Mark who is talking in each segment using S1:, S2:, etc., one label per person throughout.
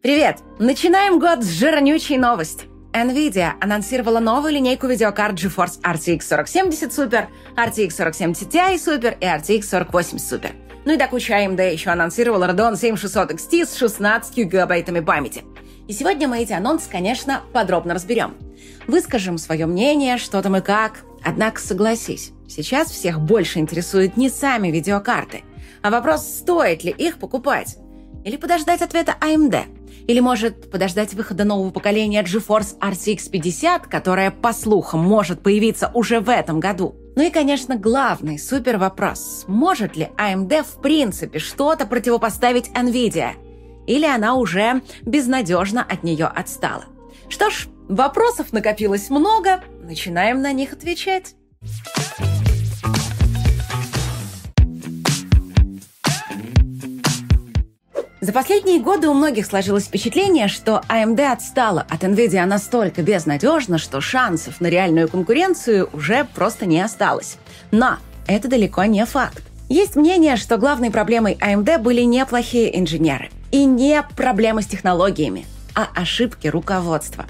S1: Привет! Начинаем год с жирнючей новости. NVIDIA анонсировала новую линейку видеокарт GeForce RTX 4070 Super, RTX 4070 Ti Super и RTX 4080 Super. Ну и до кучи AMD еще анонсировала Radeon 7600 XT с 16 гигабайтами памяти. И сегодня мы эти анонсы, конечно, подробно разберем. Выскажем свое мнение, что там и как. Однако согласись, сейчас всех больше интересуют не сами видеокарты, а вопрос, стоит ли их покупать. Или подождать ответа AMD – или, может, подождать выхода нового поколения GeForce RTX 50, которое, по слухам, может появиться уже в этом году? Ну и, конечно, главный супер вопрос. Может ли AMD в принципе что-то противопоставить NVIDIA? Или она уже безнадежно от нее отстала? Что ж, вопросов накопилось много, начинаем на них отвечать. За последние годы у многих сложилось впечатление, что AMD отстала от NVIDIA настолько безнадежно, что шансов на реальную конкуренцию уже просто не осталось. Но это далеко не факт. Есть мнение, что главной проблемой AMD были не плохие инженеры и не проблемы с технологиями, а ошибки руководства.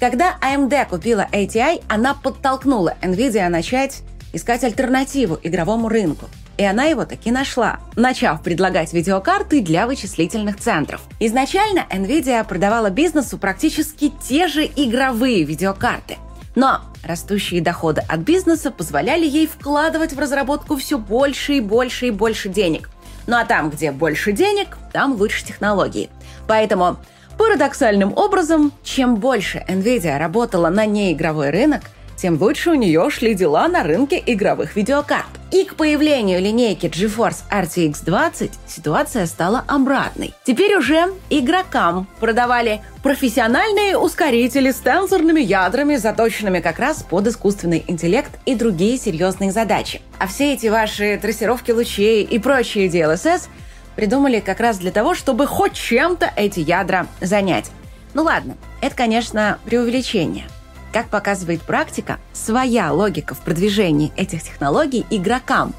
S1: Когда AMD купила ATI, она подтолкнула NVIDIA начать искать альтернативу игровому рынку – и она его таки нашла, начав предлагать видеокарты для вычислительных центров. Изначально Nvidia продавала бизнесу практически те же игровые видеокарты. Но растущие доходы от бизнеса позволяли ей вкладывать в разработку все больше и больше и больше денег. Ну а там, где больше денег, там лучше технологии. Поэтому Парадоксальным образом, чем больше Nvidia работала на неигровой рынок, тем лучше у нее шли дела на рынке игровых видеокарт. И к появлению линейки GeForce RTX 20 ситуация стала обратной. Теперь уже игрокам продавали профессиональные ускорители с тенсорными ядрами, заточенными как раз под искусственный интеллект и другие серьезные задачи. А все эти ваши трассировки лучей и прочие DLSS придумали как раз для того, чтобы хоть чем-то эти ядра занять. Ну ладно, это, конечно, преувеличение – как показывает практика, своя логика в продвижении этих технологий игрокам,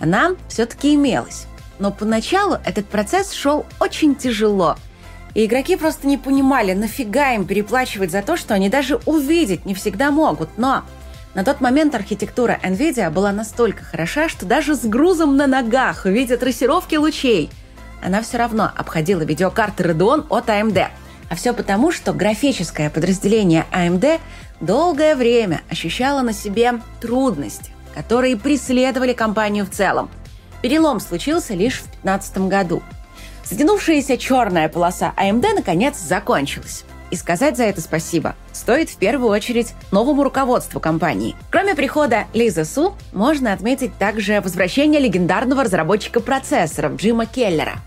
S1: она все-таки имелась. Но поначалу этот процесс шел очень тяжело. И игроки просто не понимали, нафига им переплачивать за то, что они даже увидеть не всегда могут. Но на тот момент архитектура NVIDIA была настолько хороша, что даже с грузом на ногах, в виде трассировки лучей, она все равно обходила видеокарты Radeon от AMD. А все потому, что графическое подразделение AMD долгое время ощущала на себе трудности, которые преследовали компанию в целом. Перелом случился лишь в 2015 году. Затянувшаяся черная полоса AMD наконец закончилась. И сказать за это спасибо стоит в первую очередь новому руководству компании. Кроме прихода Лиза Су, можно отметить также возвращение легендарного разработчика процессоров Джима Келлера,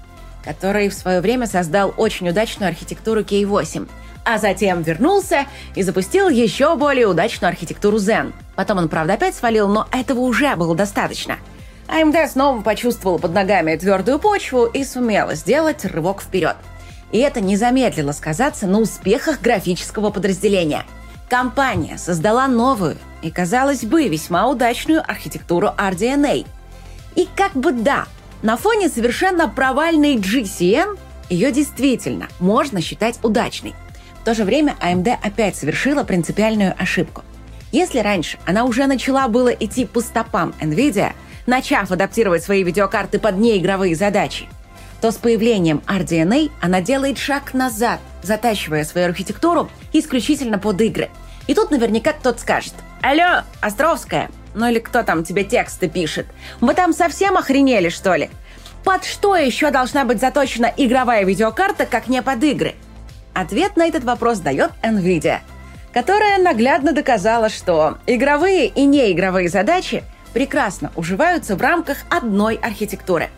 S1: который в свое время создал очень удачную архитектуру K8 – а затем вернулся и запустил еще более удачную архитектуру Zen. Потом он, правда, опять свалил, но этого уже было достаточно. AMD снова почувствовала под ногами твердую почву и сумела сделать рывок вперед. И это не замедлило сказаться на успехах графического подразделения. Компания создала новую и, казалось бы, весьма удачную архитектуру RDNA. И как бы да, на фоне совершенно провальной GCN ее действительно можно считать удачной – в то же время AMD опять совершила принципиальную ошибку. Если раньше она уже начала было идти по стопам NVIDIA, начав адаптировать свои видеокарты под неигровые задачи, то с появлением RDNA она делает шаг назад, затачивая свою архитектуру исключительно под игры. И тут наверняка кто-то скажет «Алло, Островская, ну или кто там тебе тексты пишет, вы там совсем охренели, что ли? Под что еще должна быть заточена игровая видеокарта, как не под игры?» Ответ на этот вопрос дает NVIDIA, которая наглядно доказала, что игровые и неигровые задачи прекрасно уживаются в рамках одной архитектуры.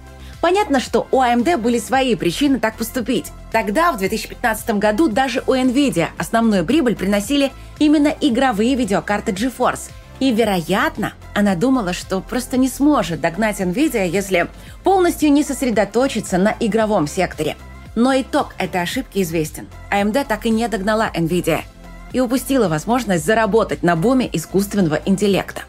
S1: Понятно, что у AMD были свои причины так поступить. Тогда, в 2015 году, даже у NVIDIA основную прибыль приносили именно игровые видеокарты GeForce. И, вероятно, она думала, что просто не сможет догнать NVIDIA, если полностью не сосредоточится на игровом секторе – но итог этой ошибки известен. AMD так и не догнала NVIDIA и упустила возможность заработать на буме искусственного интеллекта.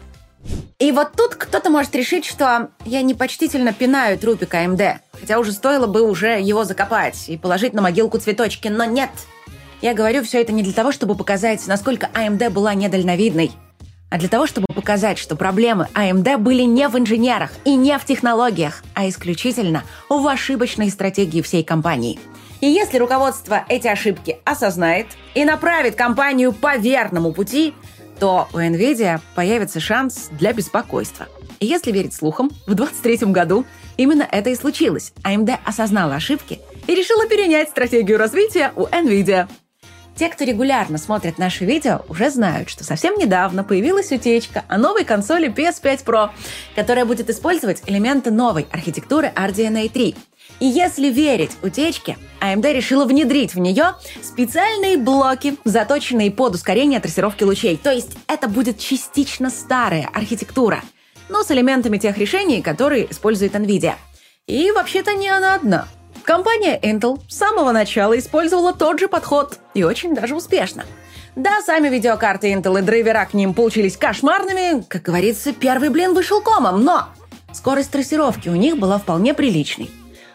S1: И вот тут кто-то может решить, что я непочтительно пинаю трупик AMD, хотя уже стоило бы уже его закопать и положить на могилку цветочки, но нет. Я говорю все это не для того, чтобы показать, насколько AMD была недальновидной, а для того, чтобы показать, что проблемы AMD были не в инженерах и не в технологиях, а исключительно в ошибочной стратегии всей компании. И если руководство эти ошибки осознает и направит компанию по верному пути, то у NVIDIA появится шанс для беспокойства. И если верить слухам, в 2023 году именно это и случилось. AMD осознала ошибки и решила перенять стратегию развития у NVIDIA. Те, кто регулярно смотрит наши видео, уже знают, что совсем недавно появилась утечка о новой консоли PS5 Pro, которая будет использовать элементы новой архитектуры RDNA 3 – и если верить утечке, AMD решила внедрить в нее специальные блоки, заточенные под ускорение трассировки лучей. То есть это будет частично старая архитектура, но с элементами тех решений, которые использует NVIDIA. И вообще-то не она одна. Компания Intel с самого начала использовала тот же подход, и очень даже успешно. Да, сами видеокарты Intel и драйвера к ним получились кошмарными, как говорится, первый блин вышел комом, но скорость трассировки у них была вполне приличной.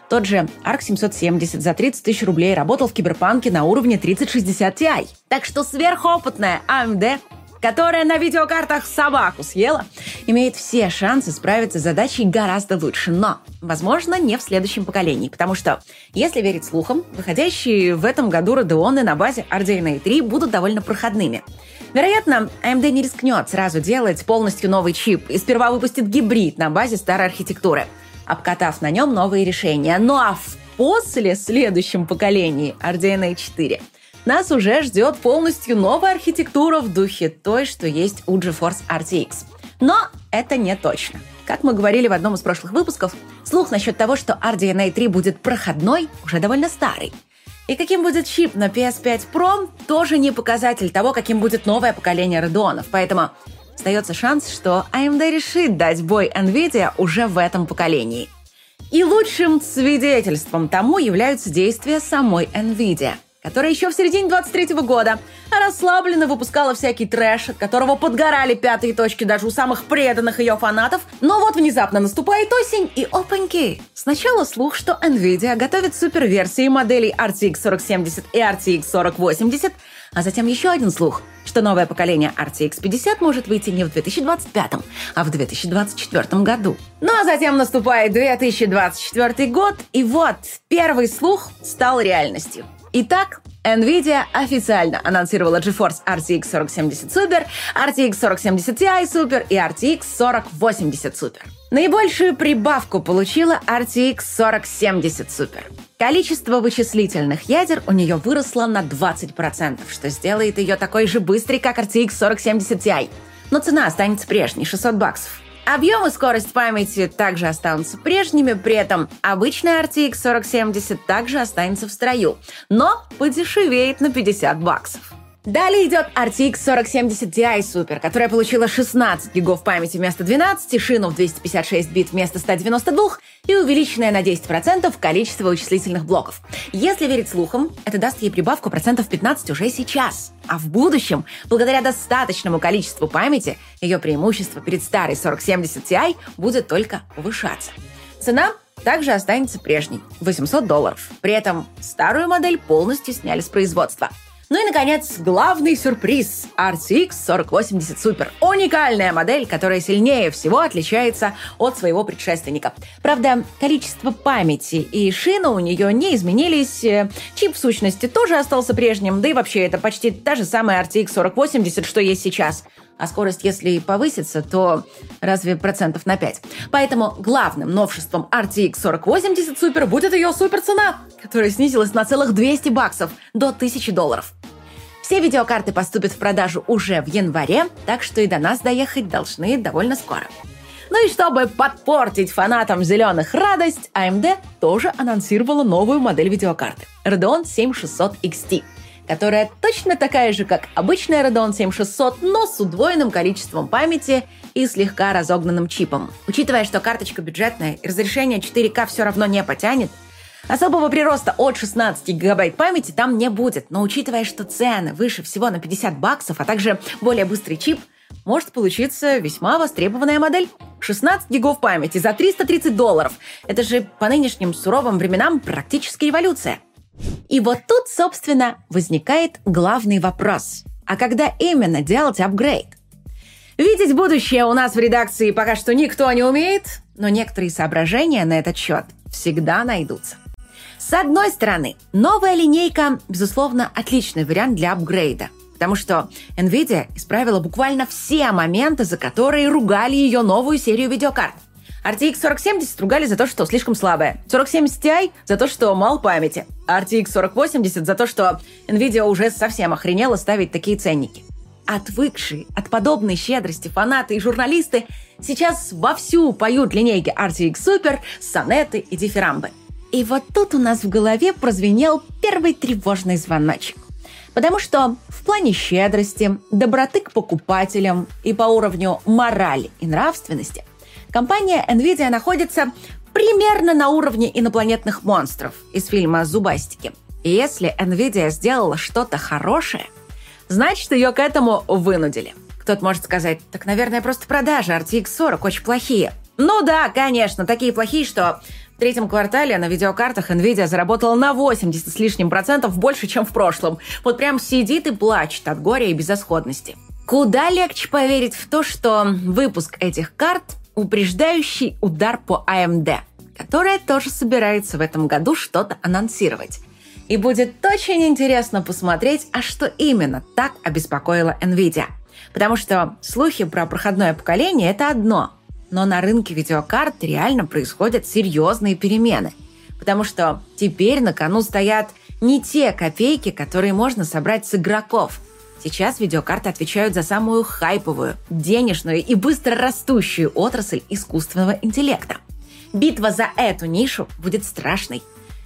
S1: Тот же ARC 770 за 30 тысяч рублей работал в Киберпанке на уровне 3060 Ti. Так что сверхопытная AMD которая на видеокартах собаку съела, имеет все шансы справиться с задачей гораздо лучше. Но, возможно, не в следующем поколении, потому что, если верить слухам, выходящие в этом году Radeon на базе RDNA 3 будут довольно проходными. Вероятно, AMD не рискнет сразу делать полностью новый чип и сперва выпустит гибрид на базе старой архитектуры – обкатав на нем новые решения. Ну а в после следующем поколении RDNA 4 нас уже ждет полностью новая архитектура в духе той, что есть у GeForce RTX. Но это не точно. Как мы говорили в одном из прошлых выпусков, слух насчет того, что RDNA 3 будет проходной, уже довольно старый. И каким будет чип на PS5 Pro, тоже не показатель того, каким будет новое поколение Radeon. Поэтому остается шанс, что AMD решит дать бой NVIDIA уже в этом поколении. И лучшим свидетельством тому являются действия самой NVIDIA – которая еще в середине 23 года расслабленно выпускала всякий трэш, от которого подгорали пятые точки даже у самых преданных ее фанатов. Но вот внезапно наступает осень и опаньки. Сначала слух, что Nvidia готовит суперверсии моделей RTX 4070 и RTX 4080, а затем еще один слух, что новое поколение RTX 50 может выйти не в 2025, а в 2024 году. Ну а затем наступает 2024 год, и вот первый слух стал реальностью. Итак, NVIDIA официально анонсировала GeForce RTX 4070 Super, RTX 4070 Ti Super и RTX 4080 Super. Наибольшую прибавку получила RTX 4070 Super. Количество вычислительных ядер у нее выросло на 20%, что сделает ее такой же быстрой, как RTX 4070 Ti. Но цена останется прежней – 600 баксов. Объем и скорость памяти также останутся прежними, при этом обычная RTX 4070 также останется в строю, но подешевеет на 50 баксов. Далее идет RTX 4070 Ti Super, которая получила 16 гигов памяти вместо 12, шину в 256 бит вместо 192 и увеличенное на 10% количество вычислительных блоков. Если верить слухам, это даст ей прибавку процентов 15 уже сейчас. А в будущем, благодаря достаточному количеству памяти, ее преимущество перед старой 4070 Ti будет только повышаться. Цена также останется прежней – 800 долларов. При этом старую модель полностью сняли с производства – ну и, наконец, главный сюрприз – RTX 4080 Super. Уникальная модель, которая сильнее всего отличается от своего предшественника. Правда, количество памяти и шина у нее не изменились, э, чип в сущности тоже остался прежним, да и вообще это почти та же самая RTX 4080, что есть сейчас – а скорость, если и повысится, то разве процентов на 5. Поэтому главным новшеством RTX 4080 Super будет ее суперцена, которая снизилась на целых 200 баксов до 1000 долларов. Все видеокарты поступят в продажу уже в январе, так что и до нас доехать должны довольно скоро. Ну и чтобы подпортить фанатам зеленых радость, AMD тоже анонсировала новую модель видеокарты – Radeon 7600 XT – которая точно такая же, как обычная Radeon 7600, но с удвоенным количеством памяти и слегка разогнанным чипом. Учитывая, что карточка бюджетная и разрешение 4К все равно не потянет, Особого прироста от 16 гигабайт памяти там не будет, но учитывая, что цены выше всего на 50 баксов, а также более быстрый чип, может получиться весьма востребованная модель. 16 гигов памяти за 330 долларов. Это же по нынешним суровым временам практически революция. И вот тут, собственно, возникает главный вопрос. А когда именно делать апгрейд? Видеть будущее у нас в редакции пока что никто не умеет, но некоторые соображения на этот счет всегда найдутся. С одной стороны, новая линейка, безусловно, отличный вариант для апгрейда, потому что NVIDIA исправила буквально все моменты, за которые ругали ее новую серию видеокарт. RTX 4070 ругали за то, что слишком слабая. 4070 Ti за то, что мало памяти. RTX 4080 за то, что Nvidia уже совсем охренела ставить такие ценники. Отвыкшие от подобной щедрости фанаты и журналисты сейчас вовсю поют линейки RTX Super, сонеты и дифирамбы. И вот тут у нас в голове прозвенел первый тревожный звоночек. Потому что в плане щедрости, доброты к покупателям и по уровню морали и нравственности компания Nvidia находится примерно на уровне инопланетных монстров из фильма «Зубастики». И если Nvidia сделала что-то хорошее, значит, ее к этому вынудили. Кто-то может сказать, так, наверное, просто продажи RTX 40 очень плохие. Ну да, конечно, такие плохие, что в третьем квартале на видеокартах Nvidia заработала на 80 с лишним процентов больше, чем в прошлом. Вот прям сидит и плачет от горя и безысходности. Куда легче поверить в то, что выпуск этих карт – упреждающий удар по AMD, которая тоже собирается в этом году что-то анонсировать. И будет очень интересно посмотреть, а что именно так обеспокоило NVIDIA. Потому что слухи про проходное поколение – это одно, но на рынке видеокарт реально происходят серьезные перемены. Потому что теперь на кону стоят не те копейки, которые можно собрать с игроков. Сейчас видеокарты отвечают за самую хайповую, денежную и быстро растущую отрасль искусственного интеллекта. Битва за эту нишу будет страшной.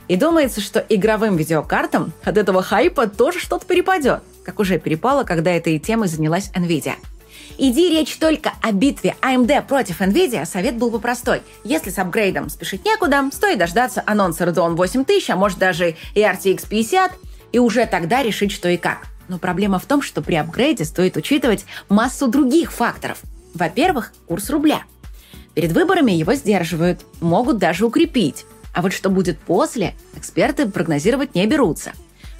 S1: И думается, что игровым видеокартам от этого хайпа тоже что-то перепадет, как уже перепало, когда этой темой занялась Nvidia. Иди речь только о битве AMD против Nvidia, совет был бы простой. Если с апгрейдом спешить некуда, стоит дождаться анонса Radeon 8000, а может даже и RTX 50, и уже тогда решить, что и как. Но проблема в том, что при апгрейде стоит учитывать массу других факторов. Во-первых, курс рубля. Перед выборами его сдерживают, могут даже укрепить. А вот что будет после, эксперты прогнозировать не берутся.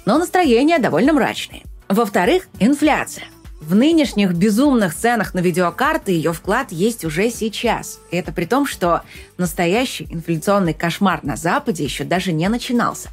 S1: Но настроения довольно мрачные. Во-вторых, инфляция. В нынешних безумных ценах на видеокарты ее вклад есть уже сейчас. И это при том, что настоящий инфляционный кошмар на Западе еще даже не начинался.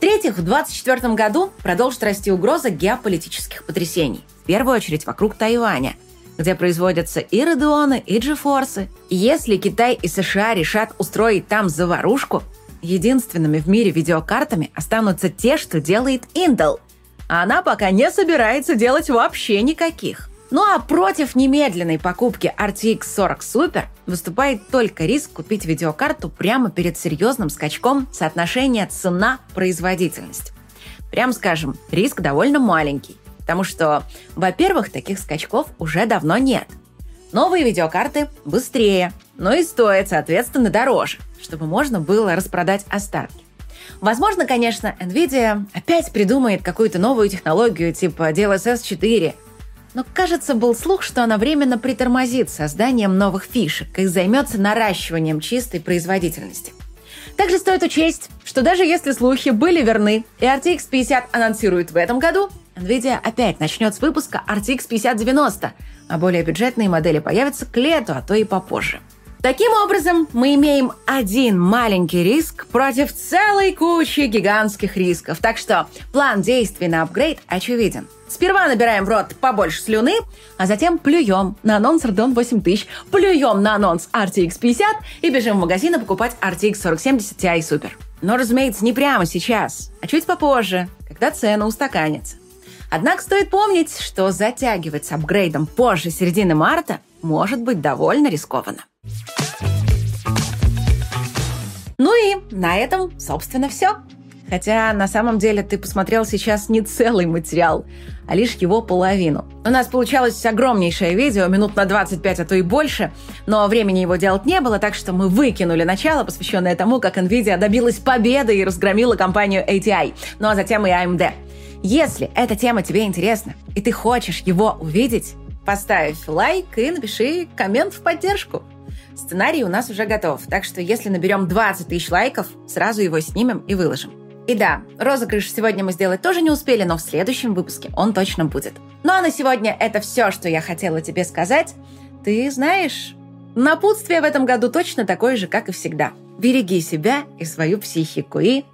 S1: В-третьих, в 2024 году продолжит расти угроза геополитических потрясений. В первую очередь вокруг Тайваня – где производятся и Radeon, и. И если Китай и США решат устроить там заварушку, единственными в мире видеокартами останутся те, что делает Intel. А она пока не собирается делать вообще никаких. Ну а против немедленной покупки RTX 40 Super выступает только риск купить видеокарту прямо перед серьезным скачком соотношения цена-производительность. Прям скажем, риск довольно маленький. Потому что, во-первых, таких скачков уже давно нет. Новые видеокарты быстрее, но и стоят, соответственно, дороже, чтобы можно было распродать остатки. Возможно, конечно, Nvidia опять придумает какую-то новую технологию типа DLSS 4, но, кажется, был слух, что она временно притормозит созданием новых фишек и займется наращиванием чистой производительности. Также стоит учесть, что даже если слухи были верны и RTX 50 анонсируют в этом году, NVIDIA опять начнет с выпуска RTX 5090, а более бюджетные модели появятся к лету, а то и попозже. Таким образом, мы имеем один маленький риск против целой кучи гигантских рисков. Так что план действий на апгрейд очевиден. Сперва набираем в рот побольше слюны, а затем плюем на анонс Radeon 8000, плюем на анонс RTX 50 и бежим в магазин покупать RTX 4070 Ti Super. Но, разумеется, не прямо сейчас, а чуть попозже, когда цены устаканятся. Однако стоит помнить, что затягивать с апгрейдом позже середины марта может быть довольно рискованно. Ну и на этом, собственно, все. Хотя на самом деле ты посмотрел сейчас не целый материал, а лишь его половину. У нас получалось огромнейшее видео, минут на 25, а то и больше, но времени его делать не было, так что мы выкинули начало, посвященное тому, как NVIDIA добилась победы и разгромила компанию ATI, ну а затем и AMD. Если эта тема тебе интересна, и ты хочешь его увидеть, поставь лайк и напиши коммент в поддержку. Сценарий у нас уже готов, так что если наберем 20 тысяч лайков, сразу его снимем и выложим. И да, розыгрыш сегодня мы сделать тоже не успели, но в следующем выпуске он точно будет. Ну а на сегодня это все, что я хотела тебе сказать. Ты знаешь, напутствие в этом году точно такое же, как и всегда. Береги себя и свою психику и